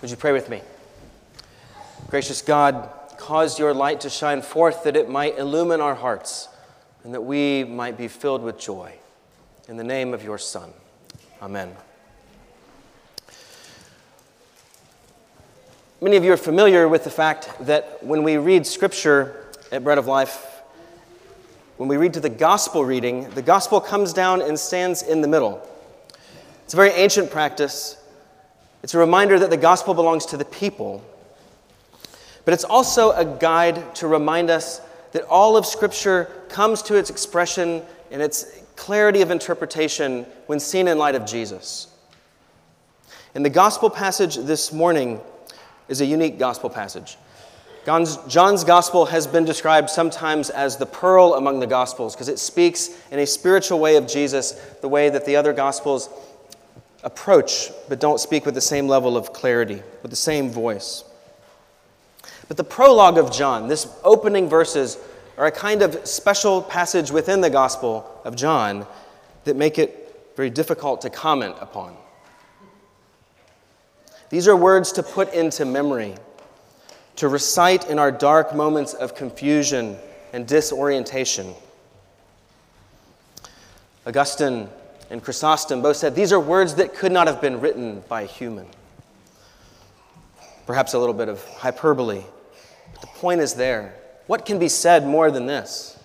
Would you pray with me? Gracious God, cause your light to shine forth that it might illumine our hearts and that we might be filled with joy. In the name of your Son. Amen. Many of you are familiar with the fact that when we read Scripture at Bread of Life, when we read to the gospel reading, the gospel comes down and stands in the middle. It's a very ancient practice. It's a reminder that the gospel belongs to the people. But it's also a guide to remind us that all of Scripture comes to its expression and its clarity of interpretation when seen in light of Jesus. In the gospel passage this morning, is a unique gospel passage. John's gospel has been described sometimes as the pearl among the gospels because it speaks in a spiritual way of Jesus, the way that the other gospels approach but don't speak with the same level of clarity, with the same voice. But the prologue of John, this opening verses, are a kind of special passage within the gospel of John that make it very difficult to comment upon. These are words to put into memory, to recite in our dark moments of confusion and disorientation. Augustine and Chrysostom both said these are words that could not have been written by a human. Perhaps a little bit of hyperbole, but the point is there. What can be said more than this?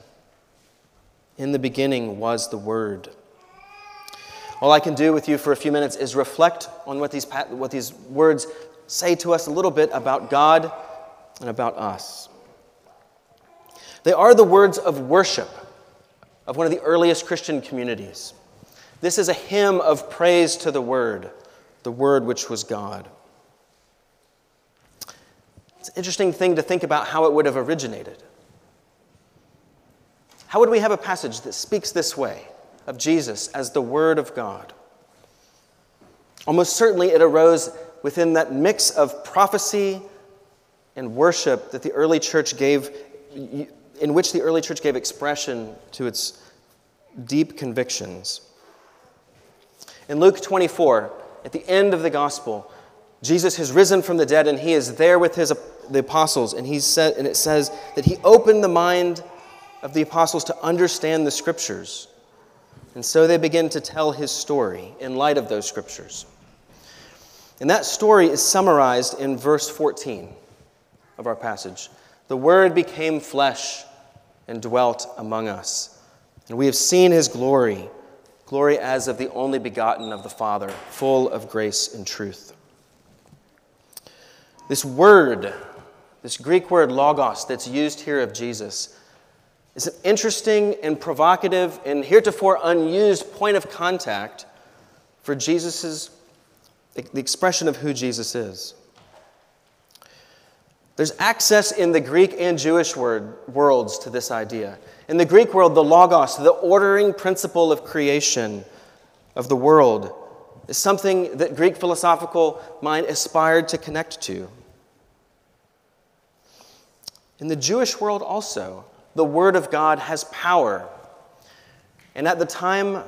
In the beginning was the Word. All I can do with you for a few minutes is reflect on what these, what these words say to us a little bit about God and about us. They are the words of worship of one of the earliest Christian communities. This is a hymn of praise to the Word, the Word which was God. It's an interesting thing to think about how it would have originated. How would we have a passage that speaks this way? of Jesus as the Word of God. Almost certainly it arose within that mix of prophecy and worship that the early church gave, in which the early church gave expression to its deep convictions. In Luke 24, at the end of the gospel, Jesus has risen from the dead and he is there with his, the apostles, and, he said, and it says that he opened the mind of the apostles to understand the scriptures. And so they begin to tell his story in light of those scriptures. And that story is summarized in verse 14 of our passage. The Word became flesh and dwelt among us. And we have seen his glory, glory as of the only begotten of the Father, full of grace and truth. This word, this Greek word logos that's used here of Jesus, is an interesting and provocative and heretofore unused point of contact for Jesus's the expression of who Jesus is. There's access in the Greek and Jewish word, worlds to this idea. In the Greek world, the logos, the ordering principle of creation of the world, is something that Greek philosophical mind aspired to connect to. In the Jewish world also, the Word of God has power. And at the time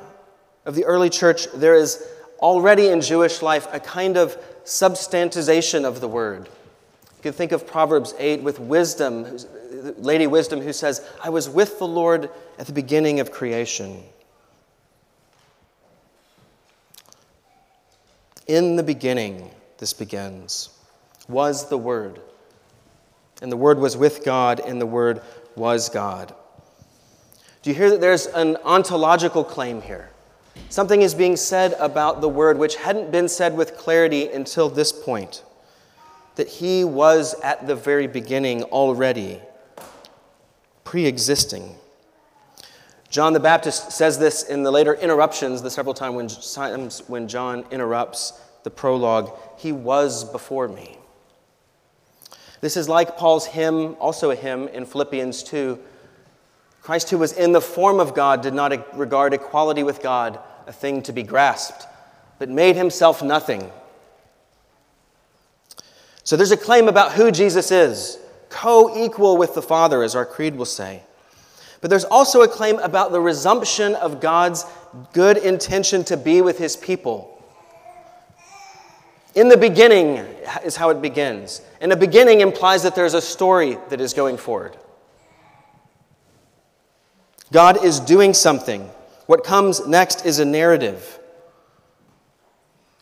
of the early church, there is already in Jewish life a kind of substantization of the Word. You can think of Proverbs 8 with wisdom, Lady Wisdom, who says, I was with the Lord at the beginning of creation. In the beginning, this begins, was the Word. And the Word was with God, and the Word was God. Do you hear that there's an ontological claim here? Something is being said about the Word which hadn't been said with clarity until this point that He was at the very beginning already, pre existing. John the Baptist says this in the later interruptions, the several times when John interrupts the prologue He was before me. This is like Paul's hymn, also a hymn in Philippians 2. Christ, who was in the form of God, did not regard equality with God a thing to be grasped, but made himself nothing. So there's a claim about who Jesus is, co equal with the Father, as our creed will say. But there's also a claim about the resumption of God's good intention to be with his people. In the beginning, is how it begins. And a beginning implies that there's a story that is going forward. God is doing something. What comes next is a narrative.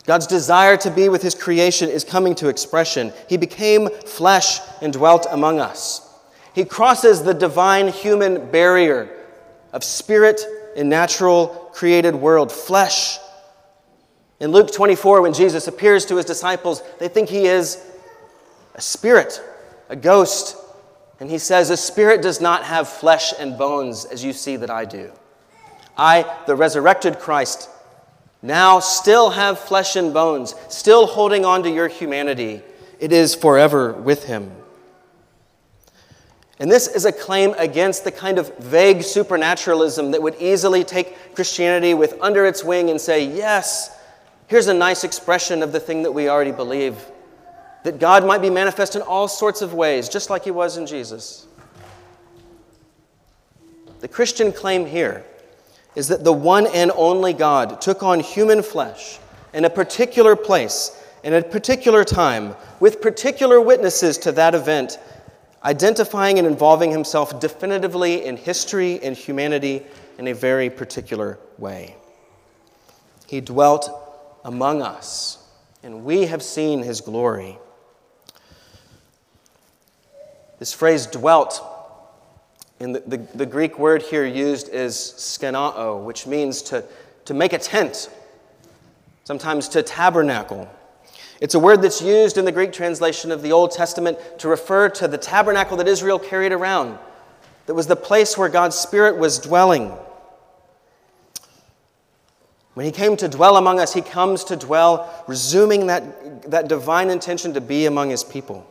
God's desire to be with his creation is coming to expression. He became flesh and dwelt among us. He crosses the divine human barrier of spirit and natural created world, flesh. In Luke 24, when Jesus appears to his disciples, they think he is a spirit, a ghost. And he says, A spirit does not have flesh and bones as you see that I do. I, the resurrected Christ, now still have flesh and bones, still holding on to your humanity. It is forever with him. And this is a claim against the kind of vague supernaturalism that would easily take Christianity with under its wing and say, yes, here's a nice expression of the thing that we already believe that God might be manifest in all sorts of ways, just like he was in Jesus. The Christian claim here is that the one and only God took on human flesh in a particular place, in a particular time, with particular witnesses to that event, identifying and involving himself definitively in history and humanity in a very particular way. He dwelt among us, and we have seen his glory. This phrase dwelt and the, the, the, Greek word here used is skenao, which means to, to make a tent, sometimes to tabernacle. It's a word that's used in the Greek translation of the Old Testament to refer to the tabernacle that Israel carried around, that was the place where God's Spirit was dwelling. When he came to dwell among us, he comes to dwell, resuming that, that divine intention to be among his people.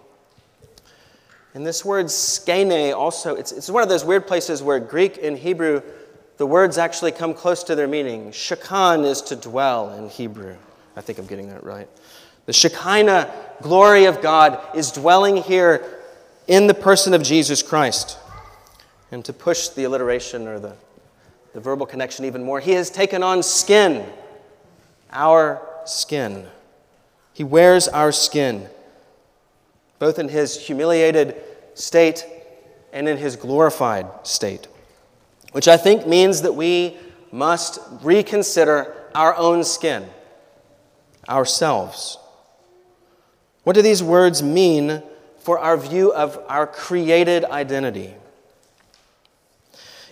And this word skene also, it's, it's one of those weird places where Greek and Hebrew, the words actually come close to their meaning. Shakan is to dwell in Hebrew. I think I'm getting that right. The Shekinah glory of God is dwelling here in the person of Jesus Christ. And to push the alliteration or the, the verbal connection even more, he has taken on skin, our skin. He wears our skin both in his humiliated state and in his glorified state, which I think means that we must reconsider our own skin, ourselves. What do these words mean for our view of our created identity?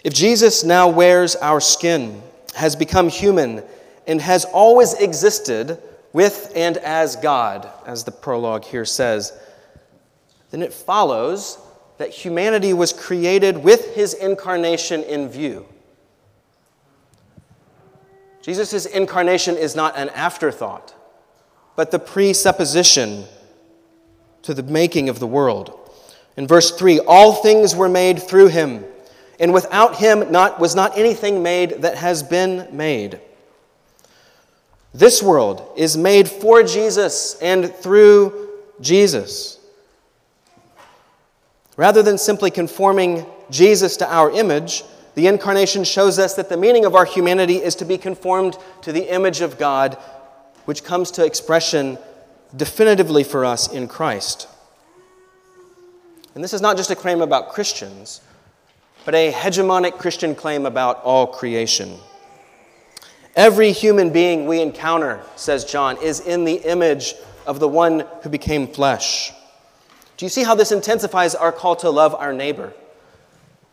If Jesus now wears our skin, has become human, and has always existed with and as God, as the prologue here says, then it follows that humanity was created with his incarnation in view. Jesus' incarnation is not an afterthought, but the presupposition to the making of the world. In verse 3, all things were made through him, and without him not, was not anything made that has been made. This world is made for Jesus and through Jesus. Rather than simply conforming Jesus to our image, the incarnation shows us that the meaning of our humanity is to be conformed to the image of God, which comes to expression definitively for us in Christ. And this is not just a claim about Christians, but a hegemonic Christian claim about all creation. Every human being we encounter, says John, is in the image of the one who became flesh. Do you see how this intensifies our call to love our neighbor?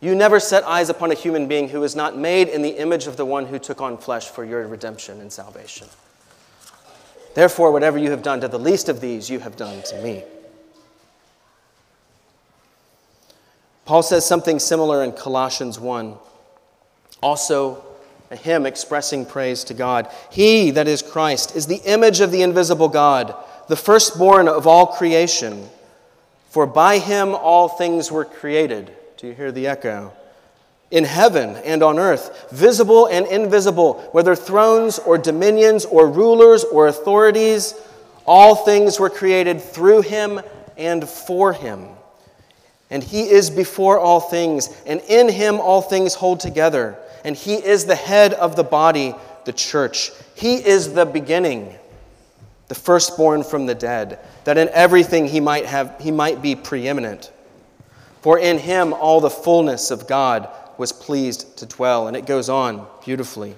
You never set eyes upon a human being who is not made in the image of the one who took on flesh for your redemption and salvation. Therefore, whatever you have done to the least of these, you have done to me. Paul says something similar in Colossians 1. Also, a hymn expressing praise to God. He, that is Christ, is the image of the invisible God, the firstborn of all creation. For by him all things were created. Do you hear the echo? In heaven and on earth, visible and invisible, whether thrones or dominions or rulers or authorities, all things were created through him and for him. And he is before all things, and in him all things hold together. And he is the head of the body, the church. He is the beginning, the firstborn from the dead, that in everything he might, have, he might be preeminent. For in him all the fullness of God was pleased to dwell. And it goes on beautifully.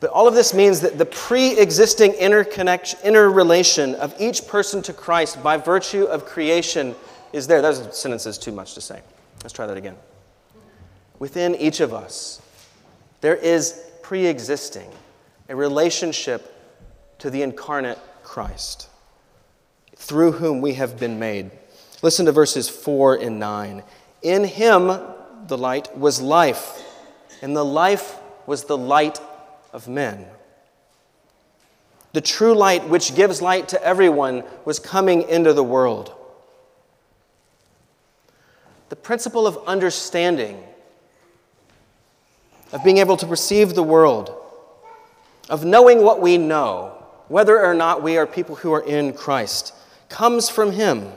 But all of this means that the pre existing interrelation of each person to Christ by virtue of creation is there. That sentence is too much to say. Let's try that again. Within each of us, there is pre existing a relationship to the incarnate Christ, through whom we have been made. Listen to verses 4 and 9. In him, the light, was life, and the life was the light of men. The true light, which gives light to everyone, was coming into the world. The principle of understanding, of being able to perceive the world, of knowing what we know, whether or not we are people who are in Christ, comes from Him,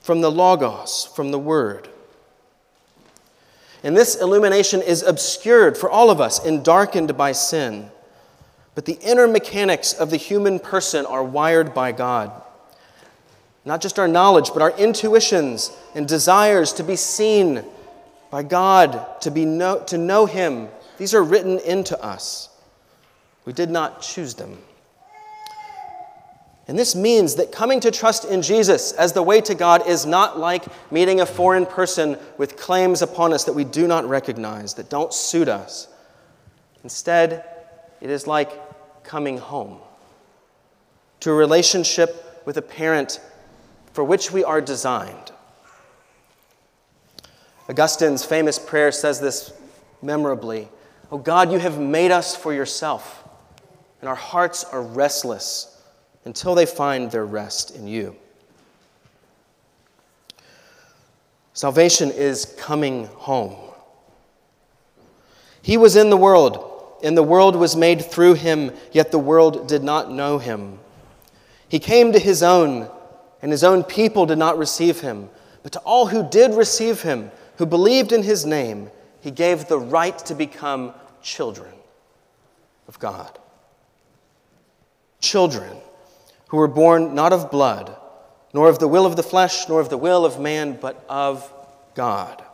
from the Logos, from the Word. And this illumination is obscured for all of us and darkened by sin. But the inner mechanics of the human person are wired by God. Not just our knowledge, but our intuitions and desires to be seen by God, to, be know, to know Him. These are written into us. We did not choose them. And this means that coming to trust in Jesus as the way to God is not like meeting a foreign person with claims upon us that we do not recognize, that don't suit us. Instead, it is like coming home to a relationship with a parent for which we are designed. Augustine's famous prayer says this memorably Oh God, you have made us for yourself, and our hearts are restless until they find their rest in you. Salvation is coming home. He was in the world, and the world was made through him, yet the world did not know him. He came to his own, and his own people did not receive him. But to all who did receive him, who believed in his name, he gave the right to become children of God. Children who were born not of blood, nor of the will of the flesh, nor of the will of man, but of God.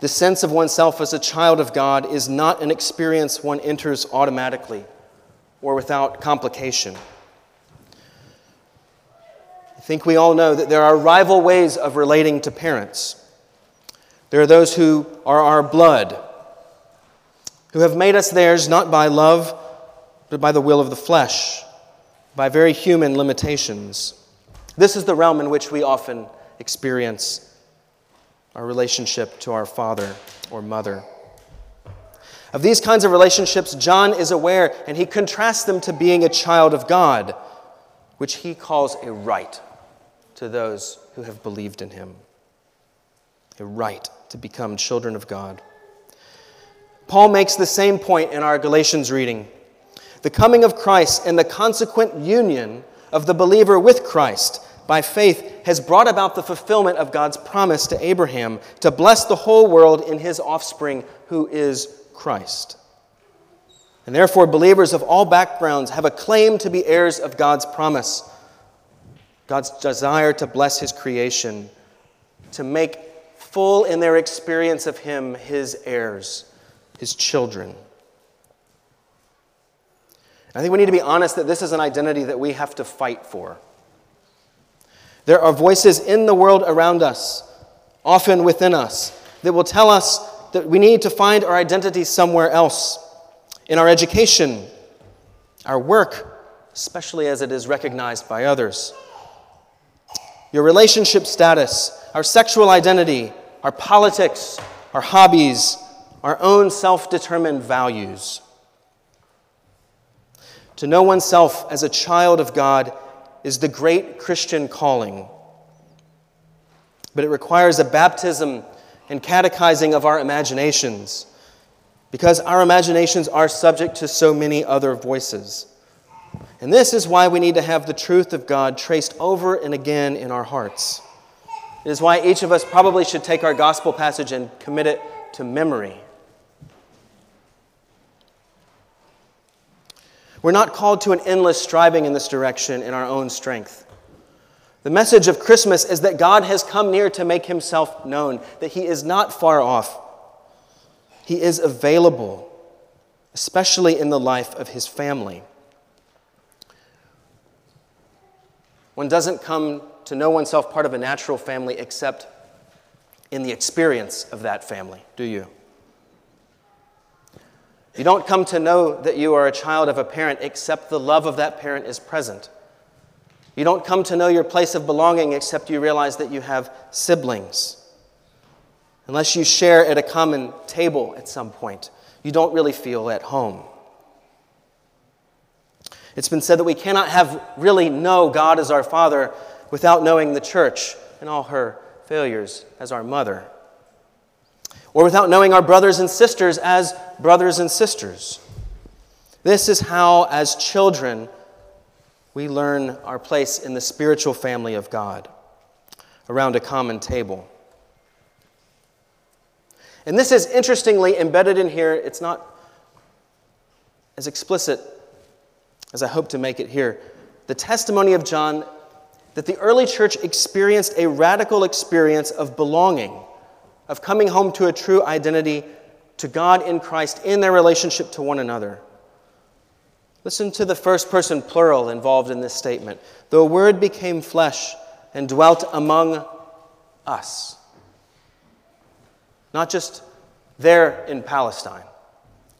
The sense of oneself as a child of God is not an experience one enters automatically or without complication. I think we all know that there are rival ways of relating to parents. There are those who are our blood, who have made us theirs not by love but by the will of the flesh, by very human limitations. This is the realm in which we often experience our relationship to our father or mother. Of these kinds of relationships, John is aware and he contrasts them to being a child of God, which he calls a right to those who have believed in him. A right to become children of God. Paul makes the same point in our Galatians reading. The coming of Christ and the consequent union of the believer with Christ by faith has brought about the fulfillment of God's promise to Abraham to bless the whole world in his offspring, who is Christ. And therefore, believers of all backgrounds have a claim to be heirs of God's promise, God's desire to bless his creation, to make full in their experience of him his heirs, his children. I think we need to be honest that this is an identity that we have to fight for. There are voices in the world around us, often within us, that will tell us that we need to find our identity somewhere else in our education, our work, especially as it is recognized by others, your relationship status, our sexual identity, our politics, our hobbies, our own self determined values. To know oneself as a child of God is the great Christian calling. But it requires a baptism and catechizing of our imaginations because our imaginations are subject to so many other voices. And this is why we need to have the truth of God traced over and again in our hearts. It is why each of us probably should take our gospel passage and commit it to memory. We're not called to an endless striving in this direction in our own strength. The message of Christmas is that God has come near to make himself known, that he is not far off. He is available, especially in the life of his family. One doesn't come to know oneself part of a natural family except in the experience of that family, do you? You don't come to know that you are a child of a parent except the love of that parent is present. You don't come to know your place of belonging except you realize that you have siblings. Unless you share at a common table at some point, you don't really feel at home. It's been said that we cannot have really know God as our Father without knowing the church and all her failures as our mother or without knowing our brothers and sisters as brothers and sisters. This is how, as children, we learn our place in the spiritual family of God around a common table. And this is interestingly embedded in here. It's not as explicit as I hope to make it here. The testimony of John that the early church experienced a radical experience of belonging of coming home to a true identity to God in Christ in their relationship to one another. Listen to the first person plural involved in this statement. The Word became flesh and dwelt among us. Not just there in Palestine,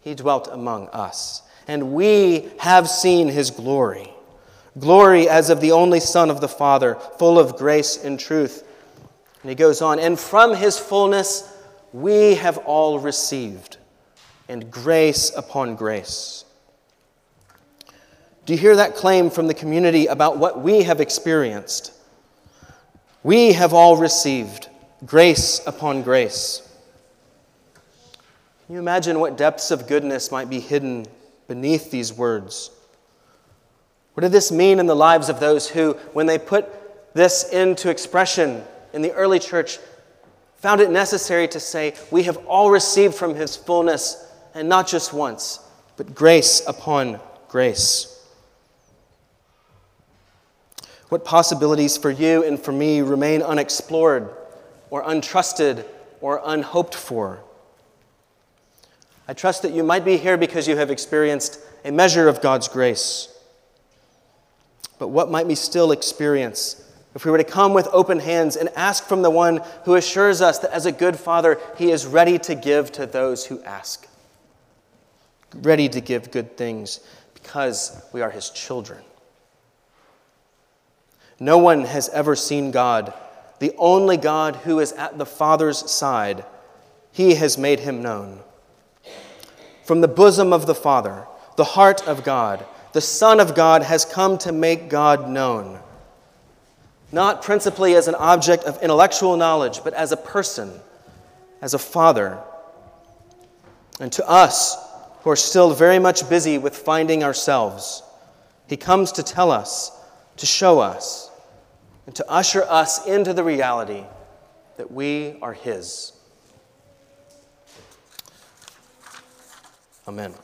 He dwelt among us. And we have seen His glory glory as of the only Son of the Father, full of grace and truth. And he goes on, and from his fullness we have all received, and grace upon grace. Do you hear that claim from the community about what we have experienced? We have all received grace upon grace. Can you imagine what depths of goodness might be hidden beneath these words? What did this mean in the lives of those who, when they put this into expression, in the early church found it necessary to say, We have all received from his fullness, and not just once, but grace upon grace. What possibilities for you and for me remain unexplored or untrusted or unhoped for? I trust that you might be here because you have experienced a measure of God's grace. But what might we still experience if we were to come with open hands and ask from the one who assures us that as a good father, he is ready to give to those who ask, ready to give good things because we are his children. No one has ever seen God, the only God who is at the Father's side. He has made him known. From the bosom of the Father, the heart of God, the Son of God has come to make God known not principally as an object of intellectual knowledge, but as a person, as a father. And to us, who are still very much busy with finding ourselves, he comes to tell us, to show us, and to usher us into the reality that we are his. Amen.